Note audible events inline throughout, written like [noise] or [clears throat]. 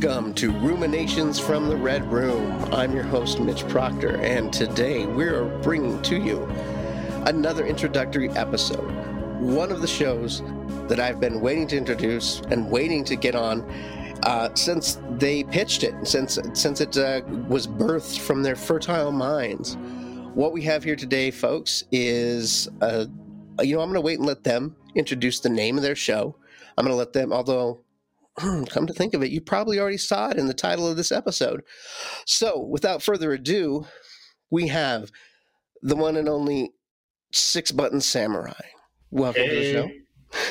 Welcome to Ruminations from the Red Room. I'm your host, Mitch Proctor, and today we're bringing to you another introductory episode. One of the shows that I've been waiting to introduce and waiting to get on uh, since they pitched it, since since it uh, was birthed from their fertile minds. What we have here today, folks, is uh, you know I'm going to wait and let them introduce the name of their show. I'm going to let them, although [clears throat] come to think of it, you probably already saw it in the title of this episode. So, without further ado, we have the one and only Six Button Samurai. Welcome hey. to the show.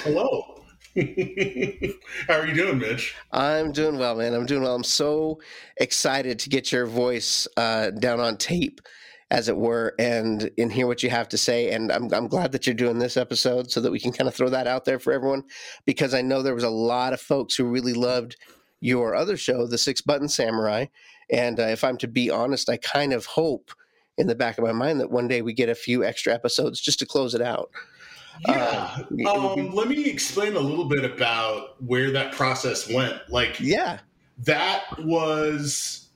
Hello. [laughs] How are you doing, Mitch? I'm doing well, man. I'm doing well. I'm so excited to get your voice uh, down on tape as it were, and and hear what you have to say. And I'm I'm glad that you're doing this episode so that we can kind of throw that out there for everyone, because I know there was a lot of folks who really loved your other show, The Six Button Samurai. And uh, if I'm to be honest, I kind of hope in the back of my mind that one day we get a few extra episodes just to close it out. Yeah. Uh, um, let me explain a little bit about where that process went. Like, yeah, that was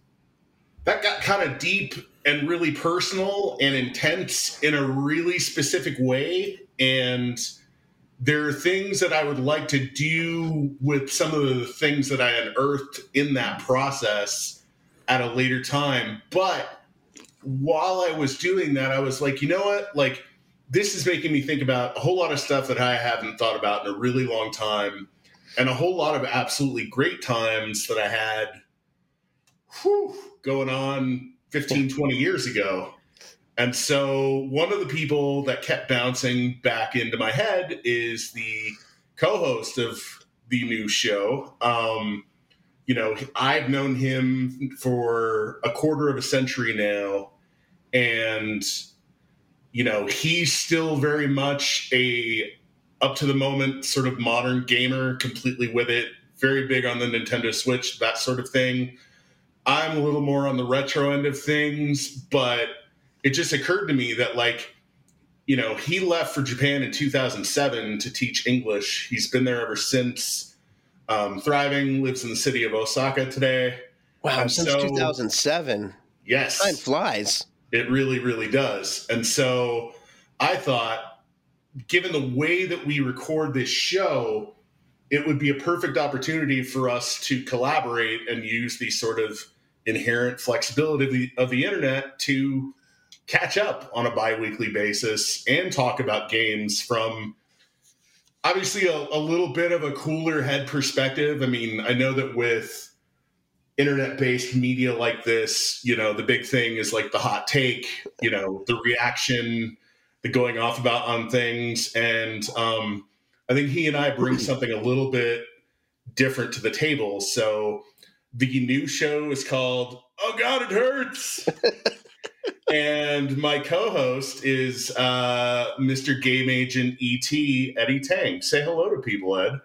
that got kind of deep and really personal and intense in a really specific way. And there are things that I would like to do with some of the things that I unearthed in that process at a later time. But while I was doing that, I was like, you know what? Like, this is making me think about a whole lot of stuff that I haven't thought about in a really long time, and a whole lot of absolutely great times that I had whew, going on 15, 20 years ago. And so one of the people that kept bouncing back into my head is the co-host of the new show. Um, you know, I've known him for a quarter of a century now, and you know, he's still very much a up to the moment sort of modern gamer, completely with it, very big on the Nintendo Switch, that sort of thing. I'm a little more on the retro end of things, but it just occurred to me that like you know he left for Japan in 2007 to teach English. He's been there ever since. Um, thriving, lives in the city of Osaka today. Wow, and since so, 2007. Yes, time flies. It really, really does. And so I thought, given the way that we record this show, it would be a perfect opportunity for us to collaborate and use the sort of inherent flexibility of the, of the internet to catch up on a bi-weekly basis and talk about games from obviously a, a, little bit of a cooler head perspective. I mean i know that with internet-based media like this you know the big thing is like the hot take you know the reaction the going off about on things. And um, I think he and I bring something a little bit different to the table. So the new show is called Oh God, it hurts. [laughs] and my co-host is uh, Mr. Game Agent ET Eddie Tang. Say hello to people, Ed.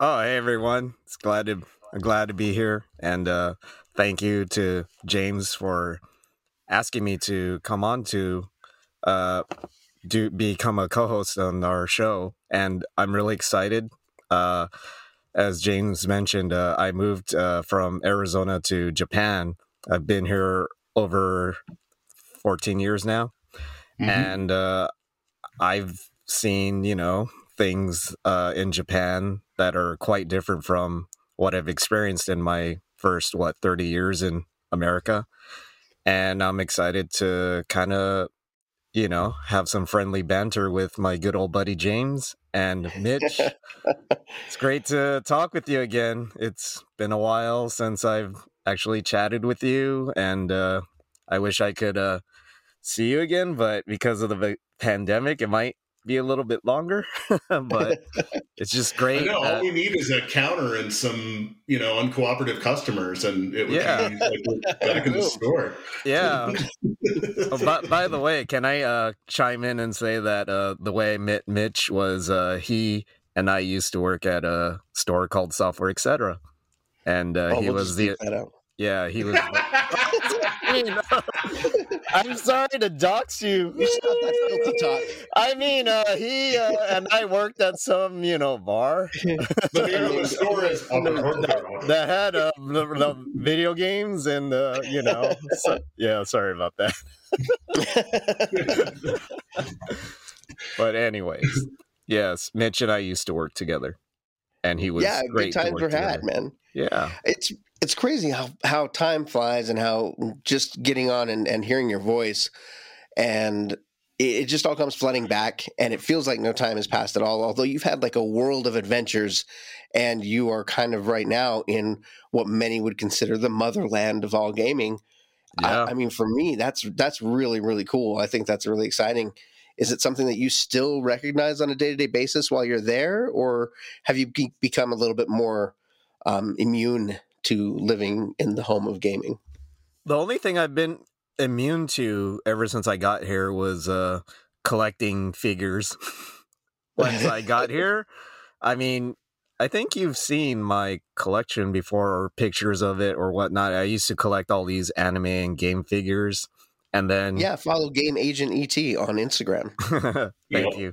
Oh, hey everyone! It's glad to I'm glad to be here, and uh, thank you to James for asking me to come on to uh, do become a co-host on our show, and I'm really excited. Uh, as James mentioned, uh, I moved uh, from Arizona to Japan. I've been here over 14 years now, mm-hmm. and uh, I've seen you know things uh, in Japan that are quite different from what I've experienced in my first what 30 years in America, and I'm excited to kind of you know, have some friendly banter with my good old buddy James and Mitch. it's [laughs] great to talk with you again. It's been a while since I've actually chatted with you, and uh, I wish I could uh, see you again, but because of the pandemic, it might be a little bit longer, [laughs] but [laughs] it's just great. Know, all we need is a counter and some, you know, uncooperative customers, and it would yeah. be like [laughs] back in the store. Yeah. oh, by, by, the way, can I uh, chime in and say that uh, the way I met Mitch was uh, he and I used to work at a store called Software Etc. And uh, oh, he we'll was the yeah he was. Mean, [laughs] I'm sorry to dox you. that filthy talk. I mean, uh, he uh, and I worked at some, you know, bar [laughs] The name [laughs] of the store is that had uh, the, the video games and, uh, you know, so, yeah. Sorry about that. but anyways, yes, Mitch and I used to work together, and he was yeah, great. good times work were had, man. Yeah, It's it's crazy how how time flies and how just getting on and, and hearing your voice and it, it just all comes flooding back and it feels like no time has passed at all although you've had like a world of adventures and you are kind of right now in what many would consider the motherland of all gaming. Yeah. I, I mean for me that's that's really really cool. I think that's really exciting. Is it something that you still recognize on a day-to-day basis while you're there or have you be- become a little bit more um, immune to living in the home of gaming The only thing I've been immune to ever since I got here was uh, collecting figures. [laughs] Once I got [laughs] here, I mean, I think you've seen my collection before or pictures of it or whatnot. I used to collect all these anime and game figures. And then, yeah follow game agent et on instagram [laughs] thank you.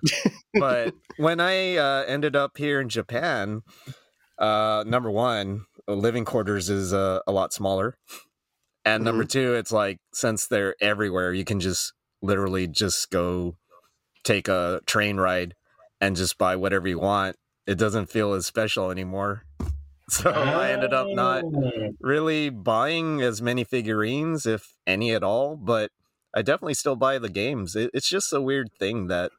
But when I uh, ended up here in Japan, uh, number one, living quarters is uh, a lot smaller. And number two, it's like since they're everywhere, you can just literally just go take a train ride and just buy whatever you want. It doesn't feel as special anymore. [laughs] So I ended up not really buying as many figurines, if any at all, but I definitely still buy the games. It, it's just a weird thing that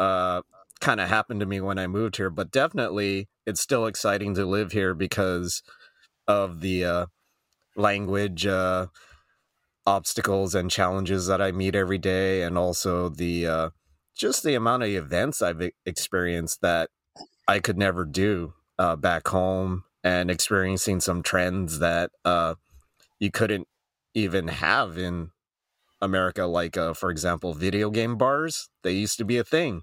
uh, kind of happened to me when I moved here, but definitely it's still exciting to live here because of the uh, language uh, obstacles and challenges that I meet every day, and also the uh, just the amount of events I've experienced that I could never do uh, back home, and experiencing some trends that uh, you couldn't even have in America, like uh, for example, video game bars. They used to be a thing,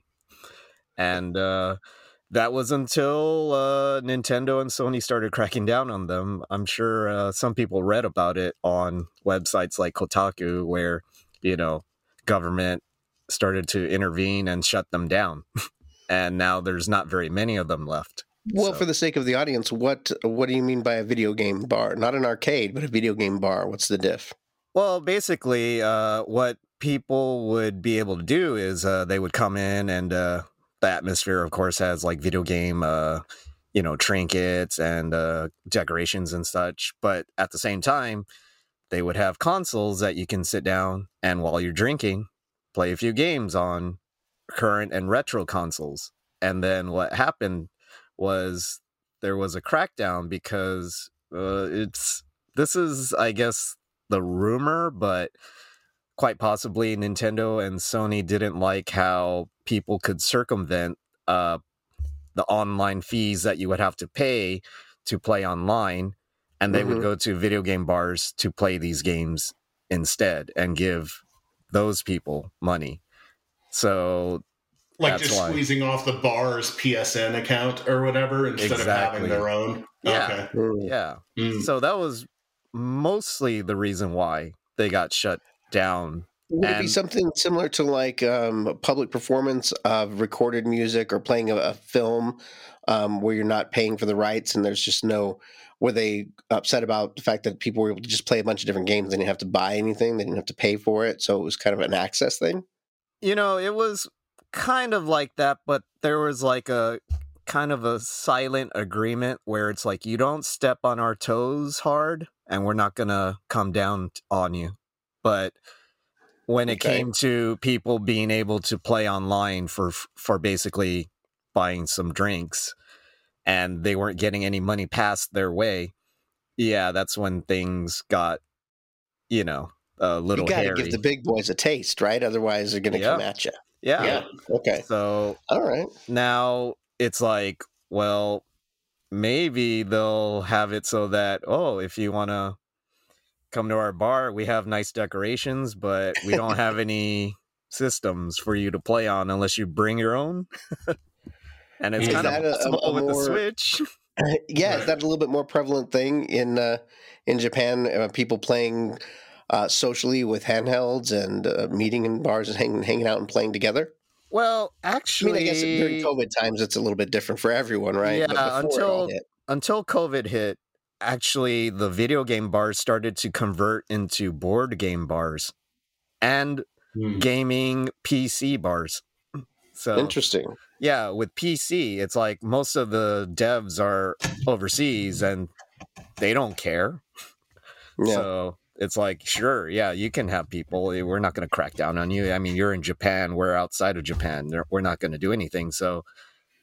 and uh, that was until uh, Nintendo and Sony started cracking down on them. I'm sure uh, some people read about it on websites like Kotaku, where you know government started to intervene and shut them down, and now there's not very many of them left. well So- for the sake of the audience what what do you mean by a video game bar not an arcade but a video game bar what's the diff Well, basically, uh, what people would be able to do is uh, they would come in, and uh, the atmosphere, of course, has like video game, uh, you know, trinkets and uh, decorations and such. But at the same time, they would have consoles that you can sit down and while you're drinking, play a few games on current and retro consoles. And then what happened was there was a crackdown because uh, it's this is, I guess, the rumor, but quite possibly Nintendo and Sony didn't like how people could circumvent uh, the online fees that you would have to pay to play online, and they Mhm. would go to video game bars to play these games instead and give those people money. So like That's just why. squeezing off the bar's PSN account or whatever instead of having their own. Yeah. Okay. Mm. yeah, Mm. so that was mostly the reason why they got shut down. Would it be something similar to like um, a public performance of recorded music or playing a, a film um, where you're not paying for the rights and there's just no, were they upset about the fact that people were able to just play a bunch of different games? They didn't have to buy anything, they didn't have to pay for it. So it was kind of an access thing. You know, it was kind of like that, but there was like a kind of a silent agreement where it's like you don't step on our toes hard and we're not going to come down on you. But when it Okay. came to people being able to play online for for basically buying some drinks and they weren't getting any money passed their way, yeah, that's when things got you know, a little you got to hairy. give the big boys a taste, right? Otherwise, they're to Yeah. come at you. yeah. Yeah. Okay. So All right. now it's like, well, maybe they'll have it so that, oh, if you want to come to our bar, we have nice decorations, but we don't have [laughs] any systems for you to play on unless you bring your own. [laughs] and it's Is kind of that a- a- possible a with the more- Switch. [laughs] yeah, is that a little bit more prevalent thing in uh, in Japan? Uh, people playing uh, socially with handhelds and uh, meeting in bars and hanging hanging out and playing together? Well, actually, I actually, mean, I guess during COVID times, it's a little bit different for everyone, right? Yeah, But before it all until- until COVID hit, actually the video game bars started to convert into board game bars and Hmm. gaming PC bars. So interesting. yeah, with PC, it's like most of the devs are overseas and they don't care. Yeah. So it's like, sure, yeah, you can have people. We're not going to crack down on you. I mean, you're in Japan. We're outside of Japan. We're not going to do anything. So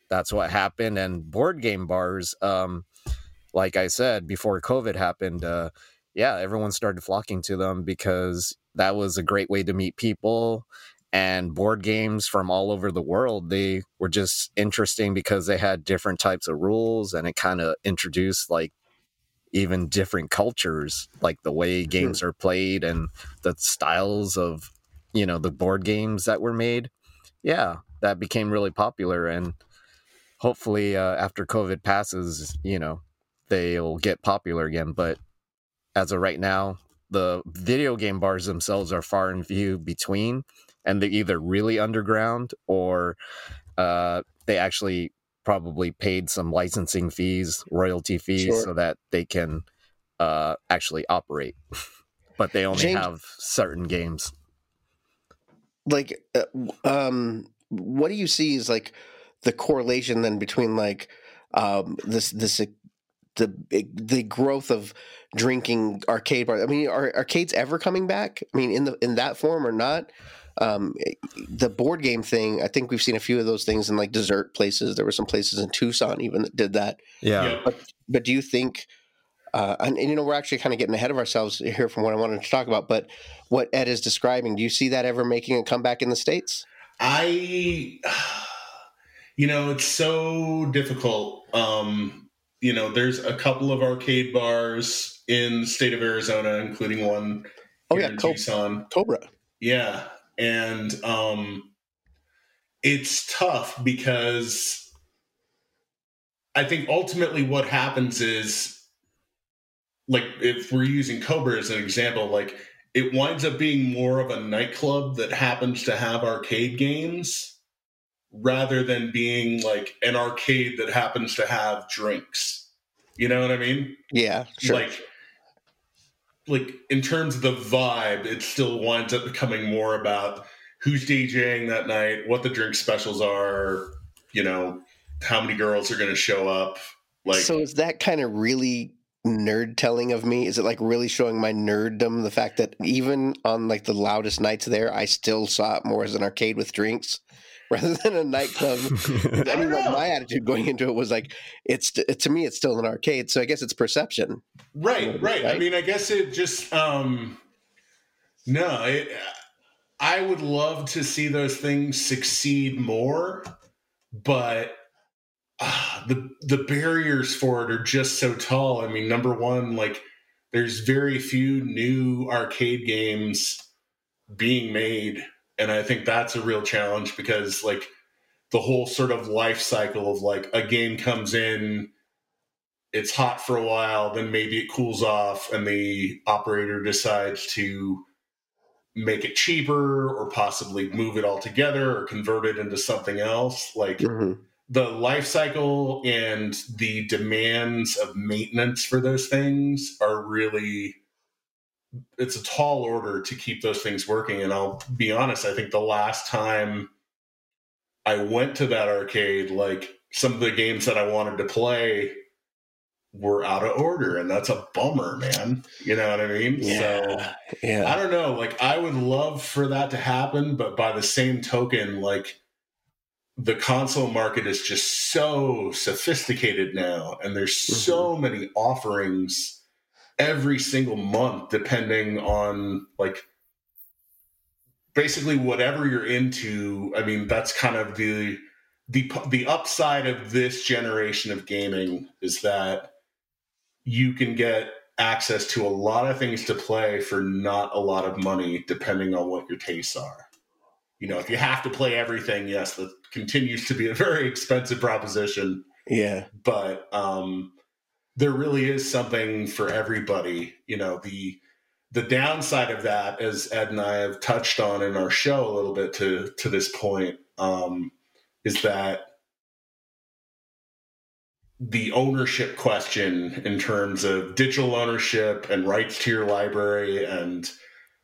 that's what happened. And board game bars, um, like I said before COVID happened, uh, yeah, everyone started flocking to them because that was a great way to meet people. And board games from all over the world, they were just interesting because they had different types of rules and it kind of introduced like even different cultures, like the way games are played and the styles of, you know, the board games that were made. Yeah, that became really popular. And hopefully, uh, after COVID passes, you know, they'll get popular again. But as of right now, the video game bars themselves are far and few between, and they're either really underground or uh, they actually probably paid some licensing fees, royalty fees, Sure. so that they can uh, actually operate. [laughs] but they only James- have certain games. like uh, um what do you see is like the correlation then between like um this this the the growth of drinking arcade bars i mean are arcades ever coming back i mean in the in that form or not um eh, the board game thing i think we've seen a few of those things in like dessert places there were some places in tucson even that did that Yeah. Yep. but do you think uh, and, and you know we're actually kind of getting ahead of ourselves here from what I wanted to talk about, but what Ed is describing, do you see that ever making a comeback in the states? I, [sighs] you know, it's so difficult. Um, you know, there's a couple of arcade bars in the state of Arizona, including one Oh yeah, in Tucson. Cobra. Yeah, and um, it's tough because I think ultimately what happens is, like, if we're using Cobra as an example, like it winds up being more of a nightclub that happens to have arcade games rather than being like an arcade that happens to have drinks. You know what I mean? Yeah, sure. like like in terms of the vibe it still winds up becoming more about who's djing that night what the drink specials are you know how many girls are going to show up like so is that kind of really nerd telling of me? Is it like really showing my nerddom? The fact that even on like the loudest nights there, I still saw it more as an arcade with drinks [laughs] rather than a nightclub. [laughs] I mean, like, my attitude going into it was like, it's to me, it's still an arcade. So I guess it's perception. right right i mean i guess it just um no it, i would love to see those things succeed more but ah, the the barriers for it are just so tall i mean number one like there's very few new arcade games being made and i think that's a real challenge because like the whole sort of life cycle of like a game comes in it's hot for a while then maybe it cools off and the operator decides to make it cheaper or possibly move it all together or convert it into something else like Mhm. the life cycle and the demands of maintenance for those things are really it's a tall order to keep those things working. And i'll be honest i think the last time i went to that arcade like some of the games that i wanted to play were out of order and that's a bummer man. You know what i mean? So Yeah, yeah. I don't know. Like, I would love for that to happen, but by the same token, like, the console market is just so sophisticated now, and there's mm-hmm. so many offerings every single month, depending on like basically whatever you're into. I mean, that's kind of the the the upside of this generation of gaming is that you can get access to a lot of things to play for not a lot of money, depending on what your tastes are. You know, if you have to play everything, yes, that continues to be a very [laughs] expensive proposition, Yeah. but um, there really is something for everybody. You know, the the downside of that, as Ed and I have touched on in our show a little bit to to this point, um, is that the ownership question in terms of digital ownership and rights to your library and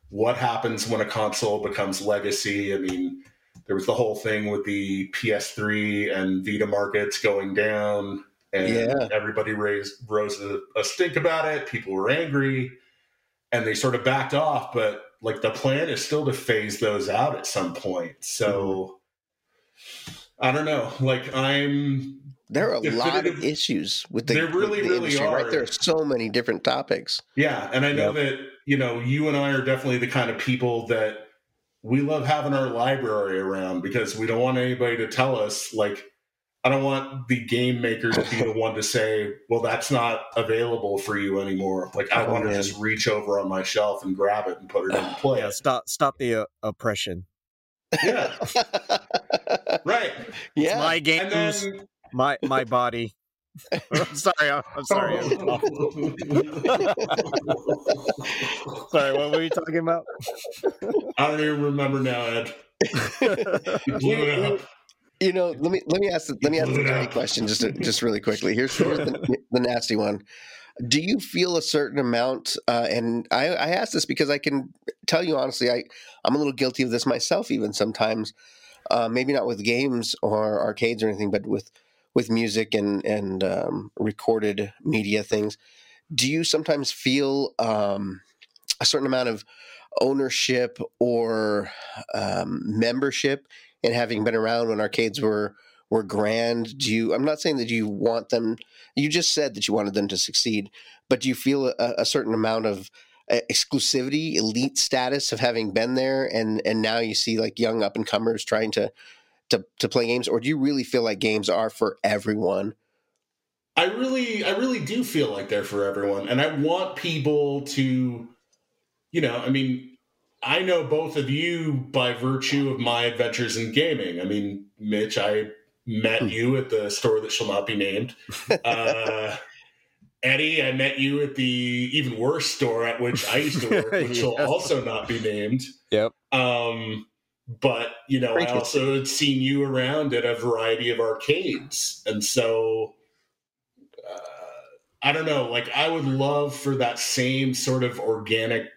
what happens when a console becomes legacy. I mean, there was the whole thing with the PS3 and Vita markets going down, and Yeah. everybody raised rose a, a stink about it. People were angry, and they sort of backed off. But like the plan is still to phase those out at some point. So I don't know. Like I'm There are a lot of issues with the, There really, the really industry, right? are. There are so many different topics. Yeah, and I know that you know you and I are definitely the kind of people that we love having our library around because we don't want anybody to tell us like I don't want the game maker to be the [laughs] one to say, "Well, that's not available for you anymore." Like I Oh, want to just reach over on my shelf and grab it and put it into [sighs] play. Yeah, stop stop the uh, oppression. Yeah, [laughs] right. yeah. My And games, then my my body. [laughs] I'm sorry. I'm, I'm sorry. sorry. What were you talking about? I don't even remember now, Ed. You blew it up. You know, let me let me ask let me ask the dirty question just [laughs] just really quickly. Here's, here's the, [laughs] the nasty one. Do you feel a certain amount? Uh, and I, I ask this because I can tell you honestly, I I'm a little guilty of this myself. Even sometimes, uh, maybe not with games or arcades or anything, but with with music and and um, recorded media things. Do you sometimes feel um, a certain amount of ownership or um, membership in having been around when arcades were were grand? Do you? I'm not saying that you want them. You just said that you wanted them to succeed, but do you feel a, a certain amount of uh, exclusivity, elite status of having been there, and and now you see like young up and comers trying to to to play games, or do you really feel like games are for everyone? I really, I really do feel like they're for everyone, and I want people to, you know, I mean, I know both of you by virtue of my adventures in gaming. I mean, Mitch, I met you at the store that shall not be named. [laughs] Uh, Eddie, I met you at the even worse store at which I used to work, [laughs] which shall Yes. also not be named. Yep. Um, but you know, I Interesting. also had seen you around at a variety of arcades, and so uh, I don't know. Like, I would love for that same sort of organic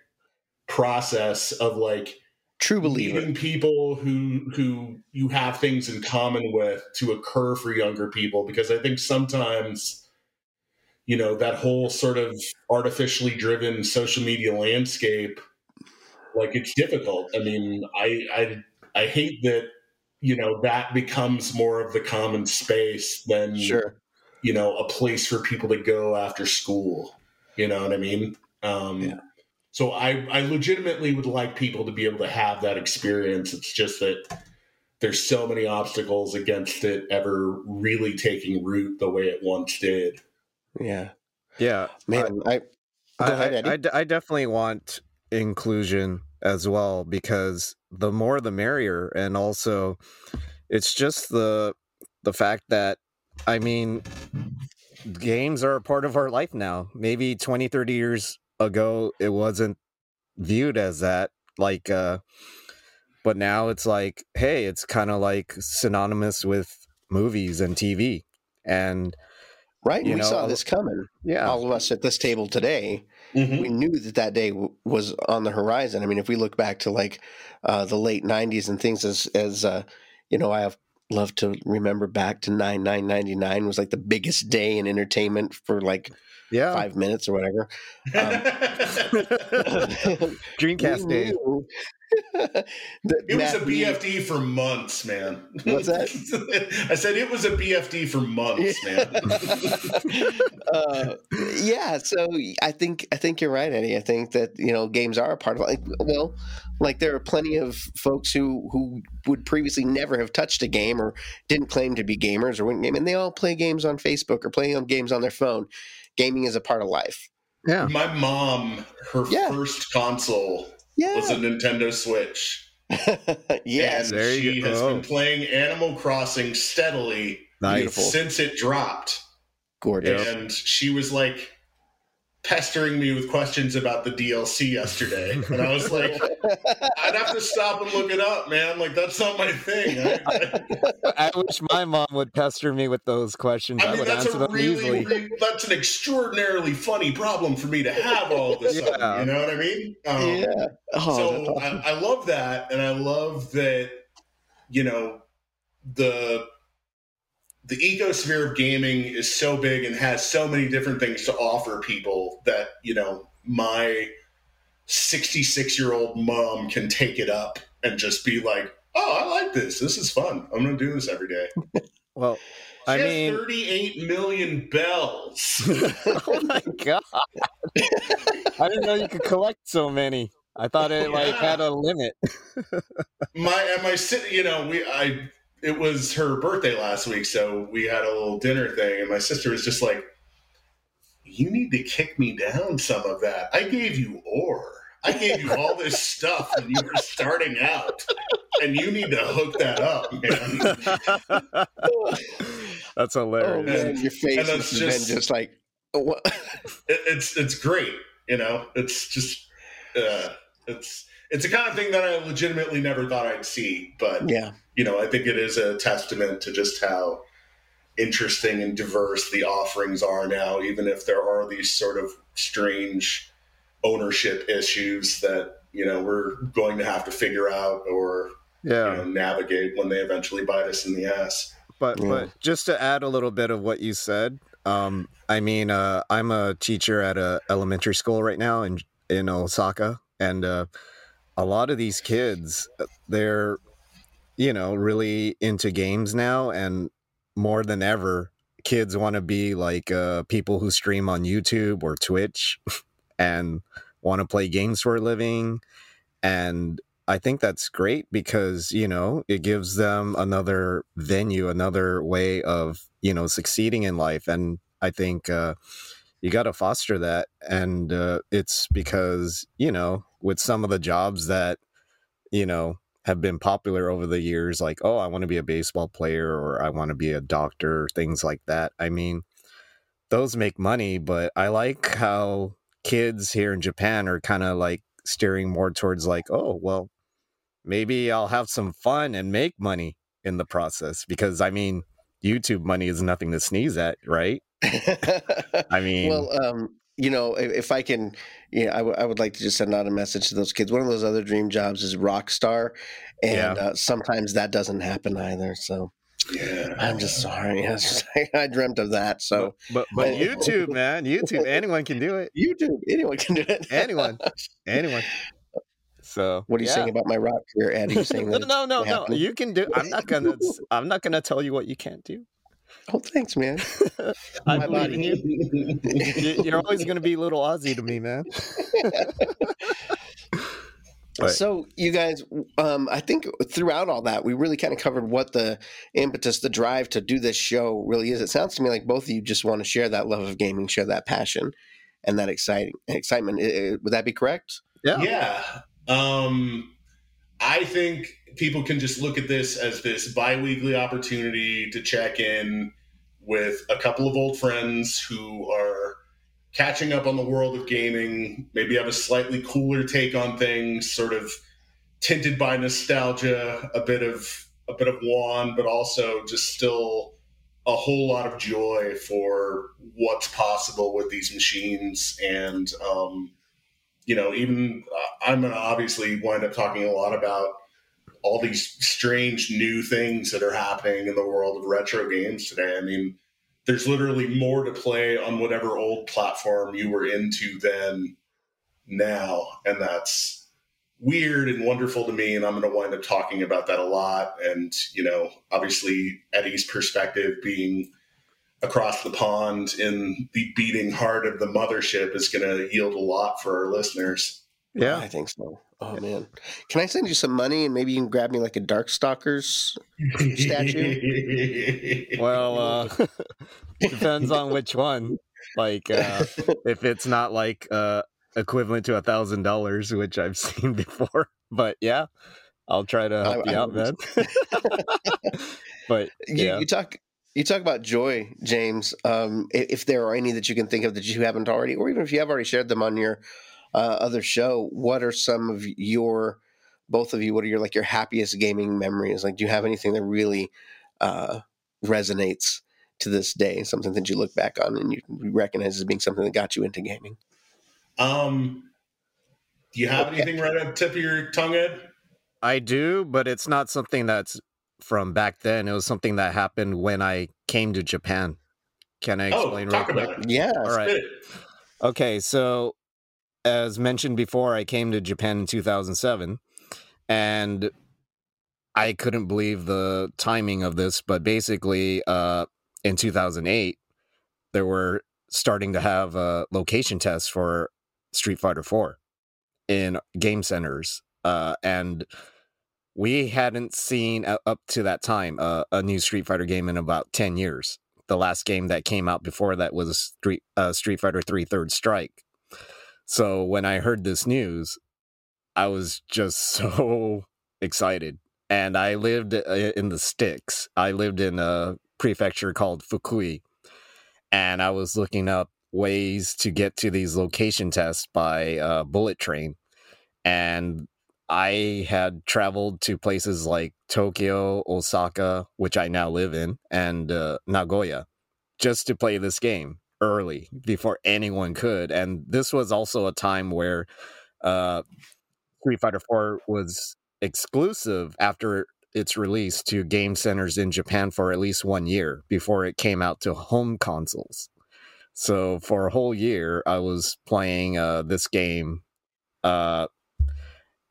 process of like True believer. meeting people who who you have things in common with to occur for younger people because I think sometimes you know that whole sort of artificially driven social media landscape like it's difficult. I mean, I I I hate that you know that becomes more of the common space than Sure. you know a place for people to go after school. You know what I mean? Um, Yeah. So I I legitimately would like people to be able to have that experience. It's just that there's so many obstacles against it ever really taking root the way it once did. Yeah. Yeah. Man, I, I, ahead, I- Eddie. I d- I definitely want inclusion as well because the more the merrier and also it's just the the fact that i mean games are a part of our life now maybe 20 30 years ago it wasn't viewed as that like uh but now it's like hey it's kind of like synonymous with movies and tv and right. you we know, saw this coming. yeah All of us at this table today. Mm-hmm. we knew that that day w- was on the horizon. I mean, if we look back to like uh, the late '90s and things, as as uh, you know, I have love to remember back to nine nine ninety nine was like the biggest day in entertainment for like yeah five minutes or whatever. [laughs] [laughs] dreamcast We days [laughs] It was a Matt Reeves- BFD for months, man. What's that? I said it was a BFD for months, man. uh, yeah, so I think I think you're right, Eddie. I think that you know games are a part of like well, like there are plenty of folks who who would previously never have touched a game or didn't claim to be gamers or wouldn't game, and they all play games on Facebook or play on games on their phone. Gaming is a part of life. yeah My mom, her Yeah. first console Yeah. was a Nintendo Switch. [laughs] yes. and she go. has Oh. been playing Animal Crossing steadily nice since it dropped. Gorgeous. And she was like pestering me with questions about the DLC yesterday, and I was like, I'd have to stop and look it up, man. Like that's not my thing. I, I wish my mom would pester me with those questions. I, I would answer them really, easily. re- that's an extraordinarily funny problem for me to have all of a sudden. Yeah. You know what I mean? Um, yeah. Oh, so awesome. I, I love that, and I love that you know the the ecosphere of gaming is so big and has so many different things to offer people that you know my 66 year old mom can take it up and just be like oh i like this this is fun i'm gonna do this every day [laughs] Well, she I has mean, 38 million bells [laughs] oh my god! I didn't know you could collect so many. I thought it like had a limit. [laughs] my and my you know we i it was her birthday last week so we had a little dinner thing and my sister was just like you need to kick me down some of that i gave you ore i gave you all this [laughs] stuff when you were starting out and you need to hook that up man [laughs] That's oh hilarious. man, your face and has just- just like. What? it, it's it's great you know it's just uh it's it's the kind of thing that i legitimately never thought i'd see but Yeah. you know, I think it is a testament to just how interesting and diverse the offerings are now, even if there are these sort of strange ownership issues that, you know, we're going to have to figure out or Yeah. you know, navigate when they eventually bite us in the ass. But Yeah. but just to add a little bit of what you said, um, I mean, uh, I'm a teacher at a elementary school right now in in Osaka, and uh, a lot of these kids, uh, they're you know really into games now, and more than ever, kids want to be like uh, people who stream on YouTube or Twitch, [laughs] and want to play games for a living, and I think that's great because, you know, it gives them another venue, another way of, you know, succeeding in life. And I think uh, you got to foster that. And uh, it's because, you know, with some of the jobs that, you know, have been popular over the years, like, oh, I want to be a baseball player or I want to be a doctor, things like that. I mean, those make money, but I like how kids here in Japan are kind of like steering more towards like, oh, well, maybe I'll have some fun and make money in the process because I mean, YouTube money is nothing to sneeze at, right? [laughs] I mean, well, um, you know, if, if I can, yeah, I, w- I would like to just send out a message to those kids. One of those other dream jobs is rock star, and Yeah. uh, sometimes that doesn't happen either. So Yeah. I'm just sorry. [laughs] It's just, I dreamt of that. So but [laughs] but Oh. YouTube, man, YouTube, anyone can do it. YouTube, anyone can do it. Anyone, anyone. So What are you yeah. saying about my rock career, Ed? Are you saying no, no, no, no. You can do. I'm not gonna. I'm not gonna tell you what you can't do. Oh, thanks, man. [laughs] I My believe in you. You- You're always gonna be a little Aussie to me, man. [laughs] But- So, you guys, um, I think throughout all that, we really kind of covered what the impetus, the drive to do this show really is. It sounds to me like both of you just want to share that love of gaming, share that passion, and that exciting excitement. I- I- Would that be correct? Yeah. Yeah. Um, I think people can just look at this as this bi-weekly opportunity to check in with a couple of old friends who are catching up on the world of gaming, maybe have a slightly cooler take on things, sort of tinted by nostalgia, a bit of a bit of wand, but also just still a whole lot of joy for what's possible with these machines. And um, you know, even uh, I'm going to obviously wind up talking a lot about all these strange new things that are happening in the world of retro games today. I mean, there's literally more to play on whatever old platform you were into then now. And that's weird and wonderful to me. And I'm going to wind up talking about that a lot. And, you know, obviously Eddie's perspective being across the pond in the beating heart of the mothership is going to yield a lot for our listeners. Yeah. I think so. Oh man, can I send you some money and maybe you can grab me like a Darkstalkers? Statue? [laughs] Well, uh, [laughs] [laughs] depends on which one. Like, uh, if it's not like uh, equivalent to a thousand dollars, which I've seen before. But yeah, I'll try to help I- you I out, man. would- but You, yeah, you talk You talk about joy, James. Um, if there are any that you can think of that you haven't already, or even if you have already shared them on your uh, other show, what are some of your, both of you, what are your like your happiest gaming memories? Like, do you have anything that really uh, resonates to this day? Something that you look back on and you recognize as being something that got you into gaming? Um, do you have okay. anything right on the tip of your tongue, Ed? I do, but it's not something that's from back then. It was something that happened when I came to Japan. Can I oh, explain oh, talk real quick? Yeah. All right. Okay, so as mentioned before, I came to Japan in 2007 and I couldn't believe the timing of this, but basically uh in 2008 there were starting to have uh location tests for Street Fighter 4 in game centers uh and we hadn't seen up to that time uh, a new Street Fighter game in about 10 years. The last game that came out before that was Street uh, Street Fighter 3 Third Strike. So when I heard this news, I was just [laughs] so excited. And I lived uh, in the sticks. I lived in a prefecture called Fukui. And I was looking up ways to get to these location tests by uh, bullet train. And I had traveled to places like Tokyo, Osaka, which I now live in, and uh, Nagoya just to play this game early before anyone could. And this was also a time where uh, Street Fighter 4 was exclusive after its release to game centers in Japan for at least one year before it came out to home consoles. So for a whole year, I was playing uh, this game uh,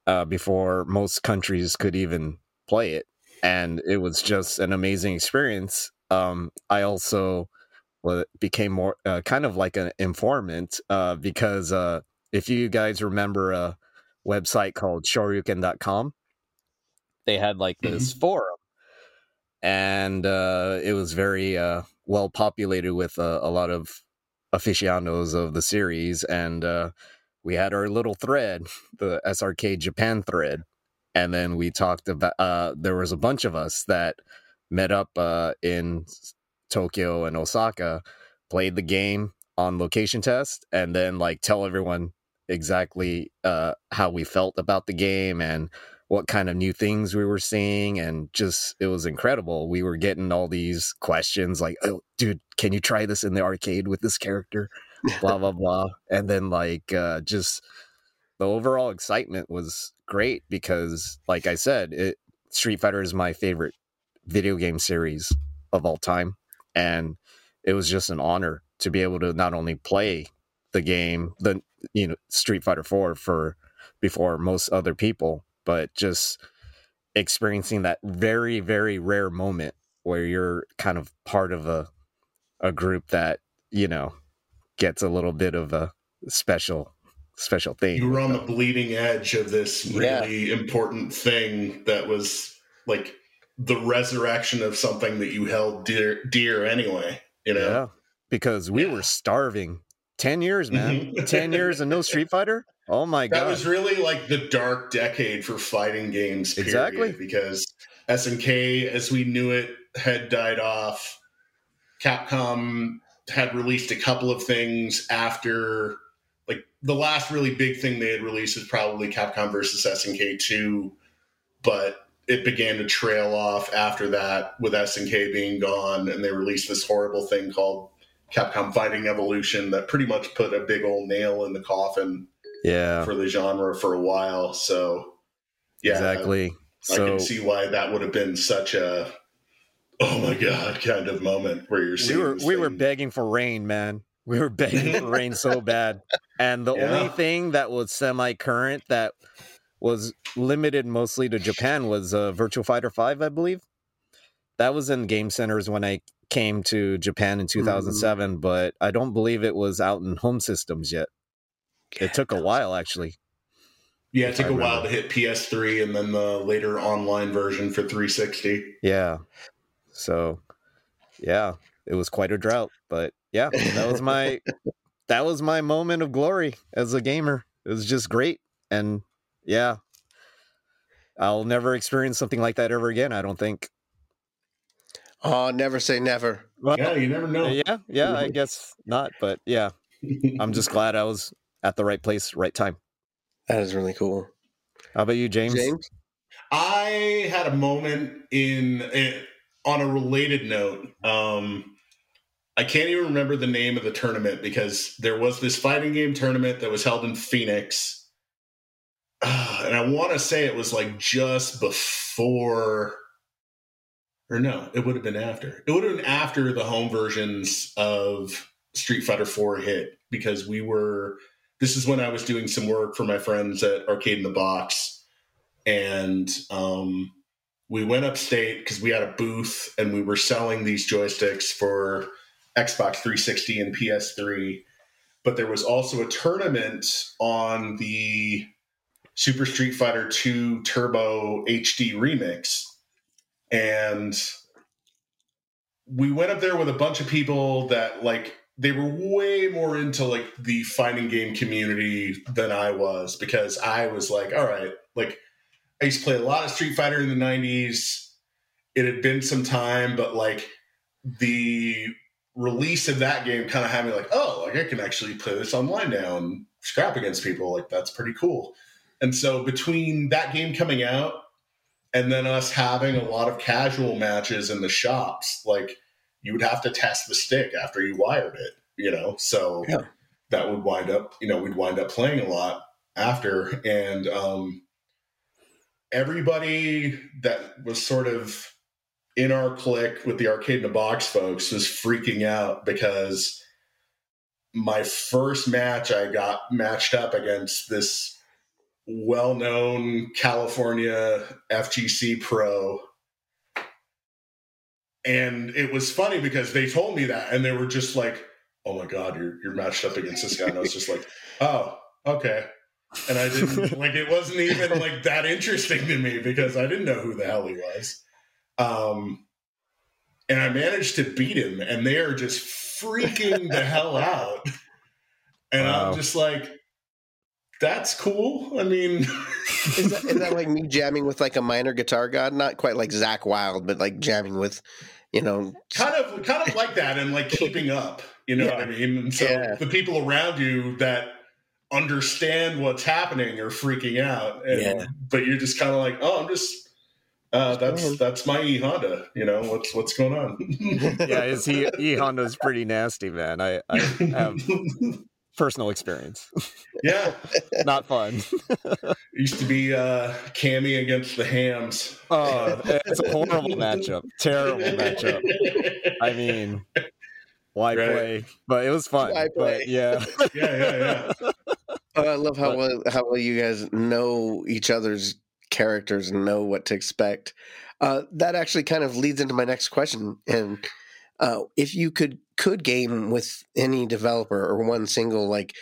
uh, before most countries could even play it, and it was just an amazing experience. Um, I also became more uh, kind of like an informant uh, because uh, if you guys remember a website called Shoryuken.com, they had like this mm-hmm. forum, and uh, it was very uh, well populated with uh, a lot of aficionados of the series and we had our little thread, the SRK Japan thread, and then we talked about. Uh, there was a bunch of us that met up uh, in Tokyo and Osaka, played the game on location test, and then like tell everyone exactly uh, how we felt about the game and what kind of new things we were seeing and just it was incredible. We were getting all these questions like oh dude can you try this in the arcade with this character? [laughs] Blah blah blah. And then like uh just the overall excitement was great because like i said it street fighter is my favorite video game series of all time and it was just an honor to be able to not only play the game the you know street fighter 4 for before most other people but just experiencing that very very rare moment where you're kind of part of a a group that you know gets a little bit of a special special thing. You were on the bleeding edge of this really yeah. important thing that was like the resurrection of something that you held dear dear anyway, you know. Yeah. Because we yeah. were starving. 10 years, man. Mm-hmm. [laughs] 10 years and no Street Fighter? Oh my god. That was really like the dark decade for fighting games period, exactly. because SNK as we knew it had died off. Capcom had released a couple of things after like the last really big thing they had released is probably Capcom versus SNK 2, but it began to trail off after that with SNK being gone, and they released this horrible thing called Capcom Fighting Evolution that pretty much put a big old nail in the coffin yeah. for the genre for a while. So yeah. Exactly. I, so, I can see why that would have been such a oh my god kind of moment where you're seeing we were we were begging for rain man we were begging for rain so bad and the [laughs] yeah. only thing that was semi current that was limited mostly to japan was uh, Virtua Fighter 5 i believe that was in game centers when i came to japan in 2007 mm-hmm. but i don't believe it was out in home systems yet it took a while actually yeah, it took a while to hit PS3 and then the later online version for 360. Yeah. So, yeah, it was quite a drought, but yeah, that was my [laughs] that was my moment of glory as a gamer. It was just great, and yeah, I'll never experience something like that ever again. I don't think. Oh, never say never. Well, Yeah, you never know. yeah, yeah, I guess not, but yeah, I'm just [laughs] glad I was at the right place, right time. That is really cool. How about you, James? James? I had a moment in, in on a related note. Um, I can't even remember the name of the tournament because there was this fighting game tournament that was held in Phoenix, [sighs] and I want to say it was like just before, or no, it would have been after. It would have been after the home versions of Street Fighter Four hit because we were. This is when I was doing some work for my friends at Arcade in the Box and um, we went upstate because we had a booth and we were selling these joysticks for Xbox 360 and PS3. But there was also a tournament on the Super Street Fighter 2 Turbo HD remix. And we went up there with a bunch of people that like they were way more into like the fighting game community than I was because I was like, all right, like I used to play a lot of Street Fighter in the 90s. It had been some time, but like the release of that game kind of had me like, oh, like I can actually play this online now and scrap against people. Like that's pretty cool. And so between that game coming out and then us having a lot of casual matches in the shops, like you would have to test the stick after you wired it, you know? So Yeah. that would wind up, you know, we'd wind up playing a lot after. And um everybody that was sort of in our clique with the arcade in the box folks was freaking out because my first match I got matched up against this well-known California FGC pro and it was funny because they told me that and they were just like oh my god you're you're matched up against this guy and I was just like oh okay and I didn't [laughs] like it wasn't even like that interesting to me because I didn't know who the hell he was. Um, and I managed to beat him, and they are just freaking the hell out. And Wow. I'm just like, that's cool. I mean, [laughs] Is that, is that like me jamming with like a minor guitar god? Not quite like Zakk Wylde, but like jamming with, you know, kind of kind of like that and like keeping up. You know what I mean? And so Yeah. the people around you that understand what's happening are freaking out. And, Yeah. But you're just kind of like, oh, I'm just. Uh, that's that's my E Honda. You know what's what's going on? [laughs] Yeah, his E, e Honda's pretty nasty, man. I, I have [laughs] personal experience. yeah, [laughs] Not fun. used to be uh, Cammy against the Hams. Oh, it's a horrible matchup. Terrible matchup. I mean, why Right. play? But it was fun. Why play? But yeah. [laughs] yeah, yeah, yeah. Oh, I love how But- well how well you guys know each other's characters and know what to expect. Uh, that actually kind of leads into my next question. And uh, if you could could game with any developer or one single like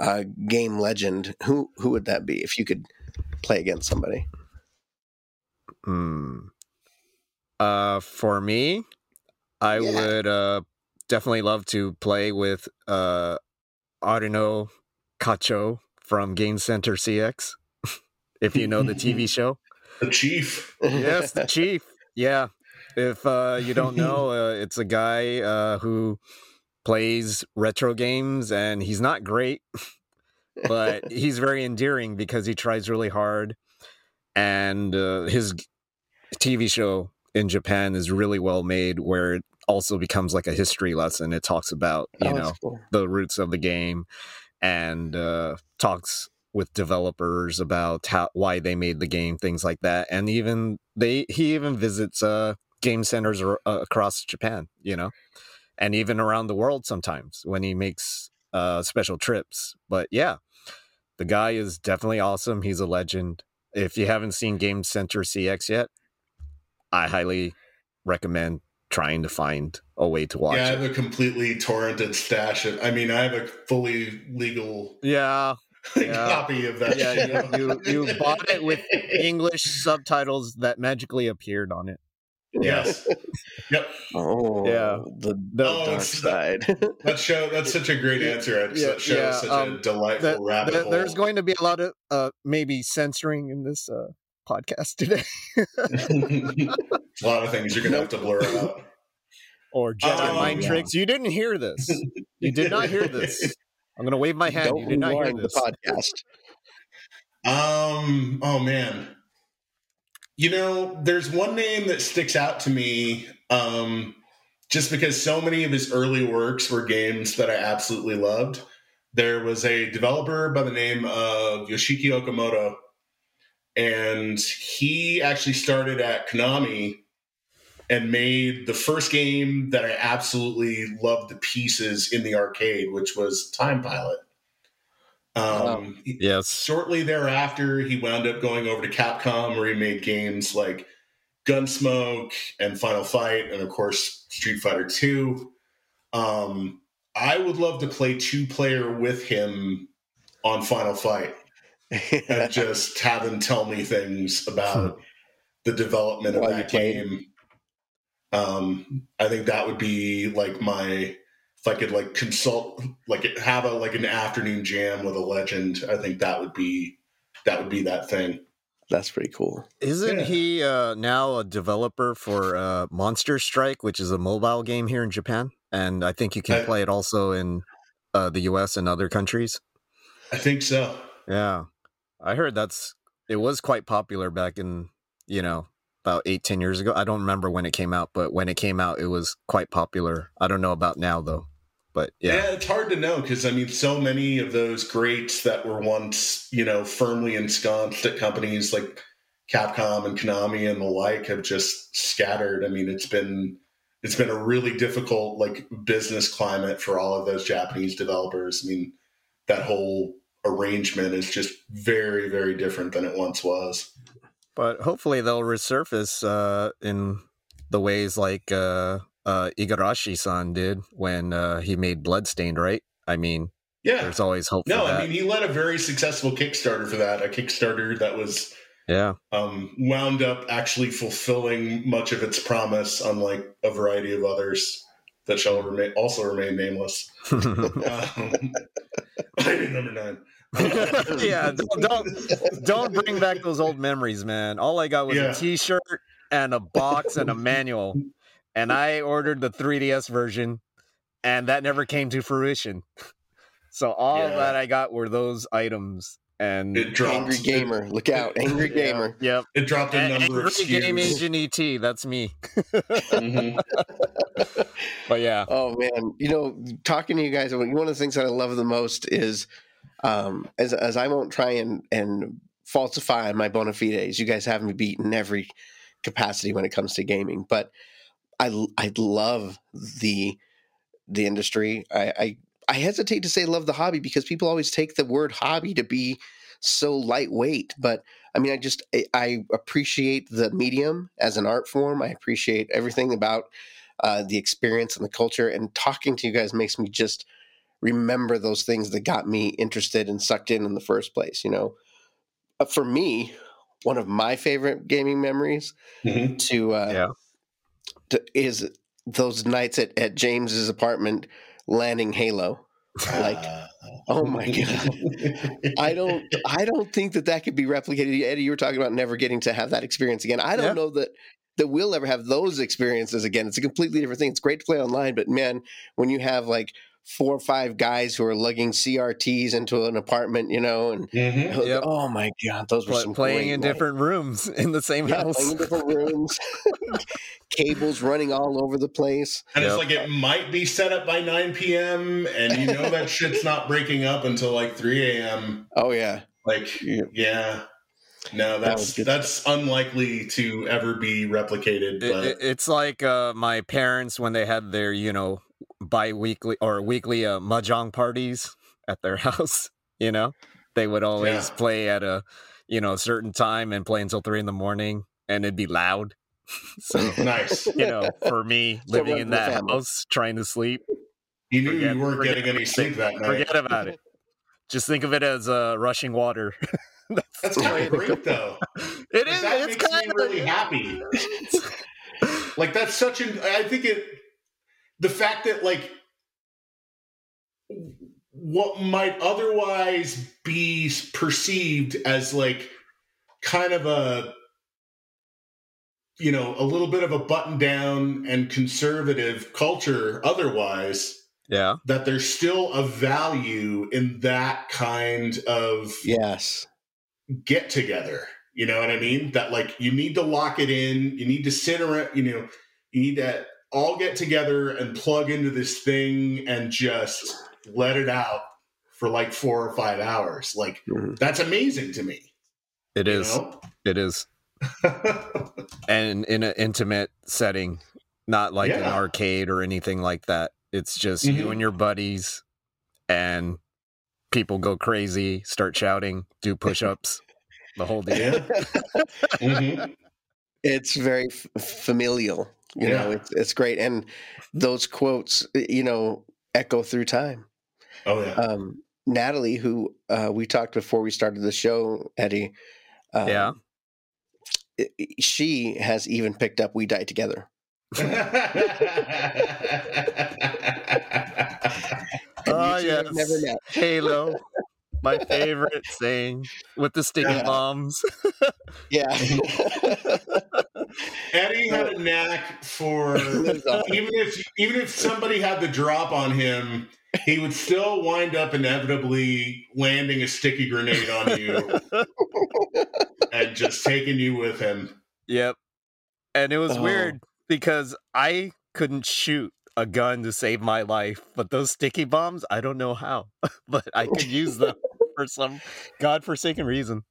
uh, game legend, who who would that be? If you could play against somebody, Hmm. Uh, for me, I Yeah. would uh definitely love to play with uh Arino Kacho from Game Center CX. [laughs] if you know the TV [laughs] show. The Chief. yes, the [laughs] chief. Yeah. If uh, you don't know, [laughs] uh, it's a guy uh, who plays retro games and he's not great, [laughs] but [laughs] he's very endearing because he tries really hard. And uh, his TV show in Japan is really well made, where it also becomes like a history lesson. It talks about, you Oh, know, cool. the roots of the game and uh, talks with developers about how why they made the game, things like that. And even they he even visits uh, game centers ar- uh, across Japan, you know, and even around the world sometimes when he makes uh, special trips. But yeah, the guy is definitely awesome. He's a legend. If you haven't seen Game Center CX yet, I highly recommend trying to find a way to watch yeah, I it. have a completely torrented stash. Of, I mean, I have a fully legal Yeah, [laughs] Yeah. copy of that. Yeah, you- you- you bought it with English subtitles that magically appeared on it. Yes. [laughs] Yep. Oh, Yeah. the, the Oh, dark side. [laughs] That show. That's such a great answer. Yeah, that show yeah, is such um, a delightful That- rabbit that- hole. there's going to be a lot of uh, maybe censoring in this uh, podcast today. a lot of things you're gonna have to blur [laughs] out. or Jedi Um, mind tricks. You didn't hear this. You did not hear this. I'm gonna wave my hand. Don't you did not hear rewind the podcast. Um. Oh man. You know, there's one name that sticks out to me. Um, just because so many of his early works were games that I absolutely loved. There was a developer by the name of Yoshiki Okamoto, and he actually started at Konami and made the first game that I absolutely loved the pieces in the arcade, which was Time Pilot. Um, Yes. Shortly thereafter, he wound up going over to Capcom, where he made games like Gunsmoke and Final Fight, and of course Street Fighter Two. Um, I would love to play two player with him on Final Fight and [laughs] just have him tell me things about the development of While that game. Um, I think that would be like my if I could like consult like have a like an afternoon jam with a legend. I think that would be that would be that thing. That's pretty cool. Isn't Yeah. he uh, now a developer for uh, Monster Strike, which is a mobile game here in Japan? And I think you can I- play it also in uh, the U.S. and other countries. I think so. Yeah, I heard that's it was quite popular back in you know about eight ten years ago. I don't remember when it came out, but when it came out, it was quite popular. I don't know about now though, but Yeah, yeah, it's hard to know because I mean, so many of those greats that were once you know firmly ensconced at companies like Capcom and Konami and the like have just scattered. I mean, it's been it's been a really difficult like business climate for all of those Japanese developers. I mean, that whole arrangement is just very very different than it once was. but hopefully they'll resurface uh, in the ways like uh, uh, Igarashi-san did when uh, he made Bloodstained. Right? I mean, Yeah. there's always hope. No, for that. I mean he led a very successful Kickstarter for that. A Kickstarter that was yeah. um, wound up actually fulfilling much of its promise, unlike a variety of others that shall remain also remain nameless. [laughs] Um, [laughs] item number nine. [laughs] yeah, don't, don't don't bring back those old memories, man. All I got was Yeah. a T-shirt and a box and a manual, and I ordered the 3DS version, and that never came to fruition. [laughs] So all Yeah. that I got were those items, and It dropped. Angry gamer, look out! [laughs] Angry Yeah, gamer. Yep, It, it dropped a A- number Angry of Game SKUs. Agent ET. That's me. Mhm. [laughs] But yeah, Oh man, you know, talking to you guys, one of the things that I love the most is, um, as as I won't try and and falsify my bona fides. You guys have me beat in every capacity when it comes to gaming, but I I love the the industry. I I, I hesitate to say love the hobby because people always take the word hobby to be so lightweight, but I mean, I just I, I appreciate the medium as an art form. I appreciate everything about uh, the experience and the culture. And talking to you guys makes me just remember those things that got me interested and sucked in in the first place. You know, uh, for me, one of my favorite gaming memories Mhm. to, uh, Yeah. Is those nights at, at James's apartment LANing Halo. Like, Uh, oh my god. I don't I don't think that that could be replicated. Eddie, you were talking about never getting to have that experience again. I don't Yeah. know that that we'll ever have those experiences again. It's a completely different thing. It's great to play online, but man, when you have like four or five guys who are lugging CRTs into an apartment, you know, and Mhm. Yep. oh my god, those were Pl- some playing great in nights. different rooms [laughs] in the same yeah, house. playing in different rooms, [laughs] cables running all over the place. And Yep. it's like it might be set up by 9 p.m. and you know that [laughs] shit's not breaking up until like 3 a.m. Oh yeah, Like, Yeah. yeah. No, That that's good that's unlikely to ever be replicated. It- it- it's like uh, my parents when they had their, you know, bi-weekly or weekly uh, mahjong parties at their [laughs] house. You know, they would always Yeah. play at a, you know, certain time and play until three in the morning, and it'd be loud. [laughs] so nice. you know, for me [laughs] living runs in that house trying to sleep, You knew Forget- you weren't forget getting any sleep that night. forget about it. Just think of it as uh, rushing water. That's, That's kind of great, though. it is. That It's makes kind me of really happy. Like that's such an. I think it. The fact that like what might otherwise be perceived as like kind of a you know, a little bit of a button down and conservative culture otherwise, Yeah. that there's still a value in that kind of Yes. get together. You know what I mean? That like you need to lock it in, you need to sit around, you know, you need to all get together and plug into this thing and just let it out for like four or five hours. Like Mhm. that's amazing to me. It is. Know? It is. [laughs] And in an intimate setting, not like an arcade or anything like that. It's just you Mhm. and your buddies, and people go crazy, start shouting, do push ups, the whole deal. yeah. [laughs] Mhm. it's very f- familial. You know, Yeah. it's it's great, and those quotes, you know, echo through time. Oh yeah. Um, Natalie, who uh, we talked before we started the show, Eddie. Um, Yeah. i- i- She has even picked up "We Die Together." [laughs] Oh, You two have yes. never met. Halo, my [laughs] favorite saying with the sticky Yeah. bombs. [laughs] Yeah. Eddie had a knack for [laughs] even if even if somebody had the drop on him, he would still wind up inevitably landing a sticky grenade on you [laughs] and just taking you with him. Yep. And it was Oh. weird because I couldn't shoot a gun to save my life, but those sticky bombs, I don't know how, [laughs] but I could use them for some godforsaken reason.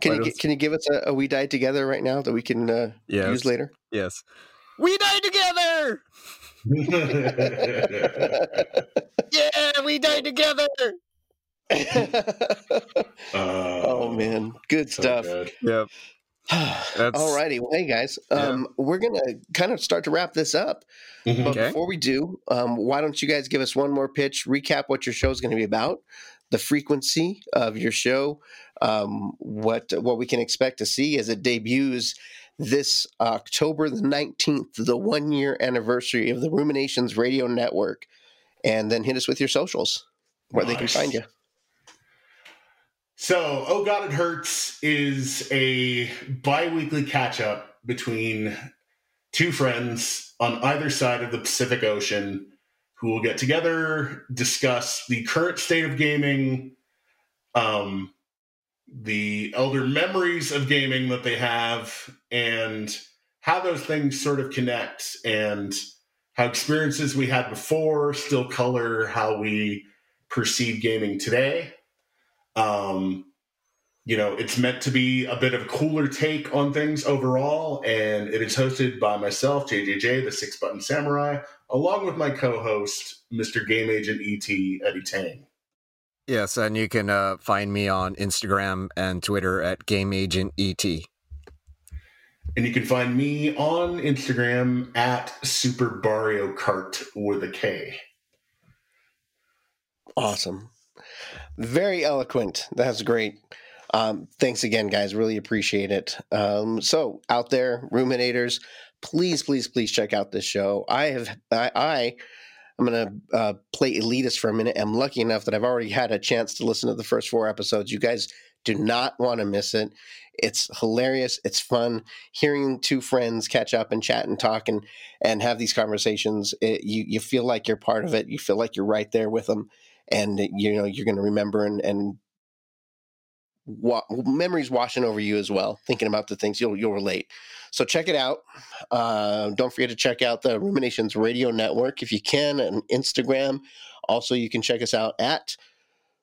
Can you it gi- was- can you give us a, a "We Die Together" right now that we can uh, Yes. use later? Yes. We die together. [laughs] Yeah, we die together. [laughs] oh man, good so stuff. good. Yep. [sighs] That's All righty, well, hey guys, Yeah. um, we're gonna kind of start to wrap this up. Mhm. But Okay. before we do, um, why don't you guys give us one more pitch, recap what your show is going to be about, the frequency of your show, um, what what we can expect to see as it debuts this October the nineteenth, the one year anniversary of the Ruminations Radio Network, and then hit us with your socials where they can find you. So, Oh God, It Hurts is a bi weekly catch up between two friends on either side of the Pacific Ocean who will get together, discuss the current state of gaming, um, the elder memories of gaming that they have, and how those things sort of connect, and how experiences we had before still color how we perceive gaming today. Um, you know, it's meant to be a bit of a cooler take on things overall, and it is hosted by myself, JJJ, the Six Button Samurai, along with my co-host, Mr. Game Agent ET, Eddie Tang. Yes, and you can uh, find me on Instagram and Twitter at Game Agent ET. And you can find me on Instagram at Super Mario Kart with a K. Awesome. Very eloquent. That's great. Um, thanks again, guys. Really appreciate it. Um, so, out there, ruminators, please, please, please check out this show. I have, I, I I'm going to uh, play elitist for a minute. I'm lucky enough that I've already had a chance to listen to the first four episodes. You guys do not want to miss it. It's hilarious. It's fun hearing two friends catch up and chat and talk and and have these conversations. It, you you feel like you're part of it. You feel like you're right there with them and you know you're going to remember and and wa- memories washing over you as well thinking about the things you'll you'll relate so check it out. Uh, don't forget to check out the ruminations radio network if you can and instagram. Also you can check us out at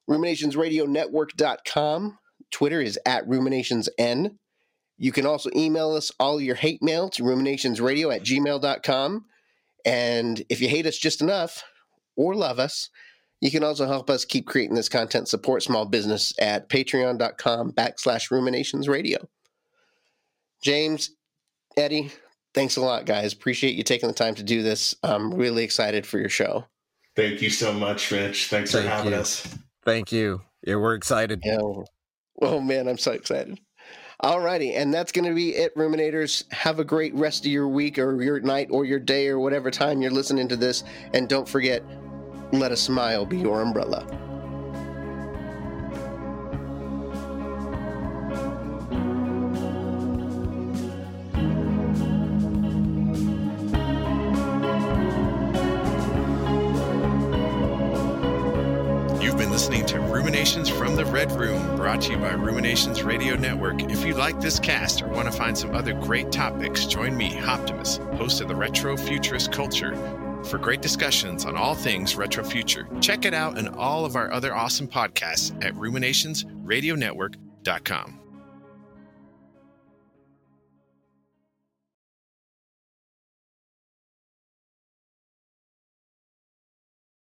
ruminationsradionetwork.com twitter is at ruminationsn. You can also email us all your hate mail to ruminationsradio at gmail.com and if you hate us just enough or love us you can also help us keep creating this content, support small business at patreon.com backslash ruminations radio. James, Eddie, thanks a lot, guys. Appreciate you taking the time to do this. I'm really excited for your show. Thank you so much, Rich. Thanks for having you. us. Thank you. Yeah, we're excited. Yeah. Oh, man, I'm so excited. All righty. And that's going to be it, Ruminators. Have a great rest of your week or your night or your day or whatever time you're listening to this. And don't forget, let a smile be your umbrella. Ruminations from the Red Room, brought to you by Ruminations Radio Network. If you like this cast or want to find some other great topics, join me, Optimus, host of the Retro Futurist Culture, for great discussions on all things retro future. Check it out and all of our other awesome podcasts at ruminationsradionetwork.com.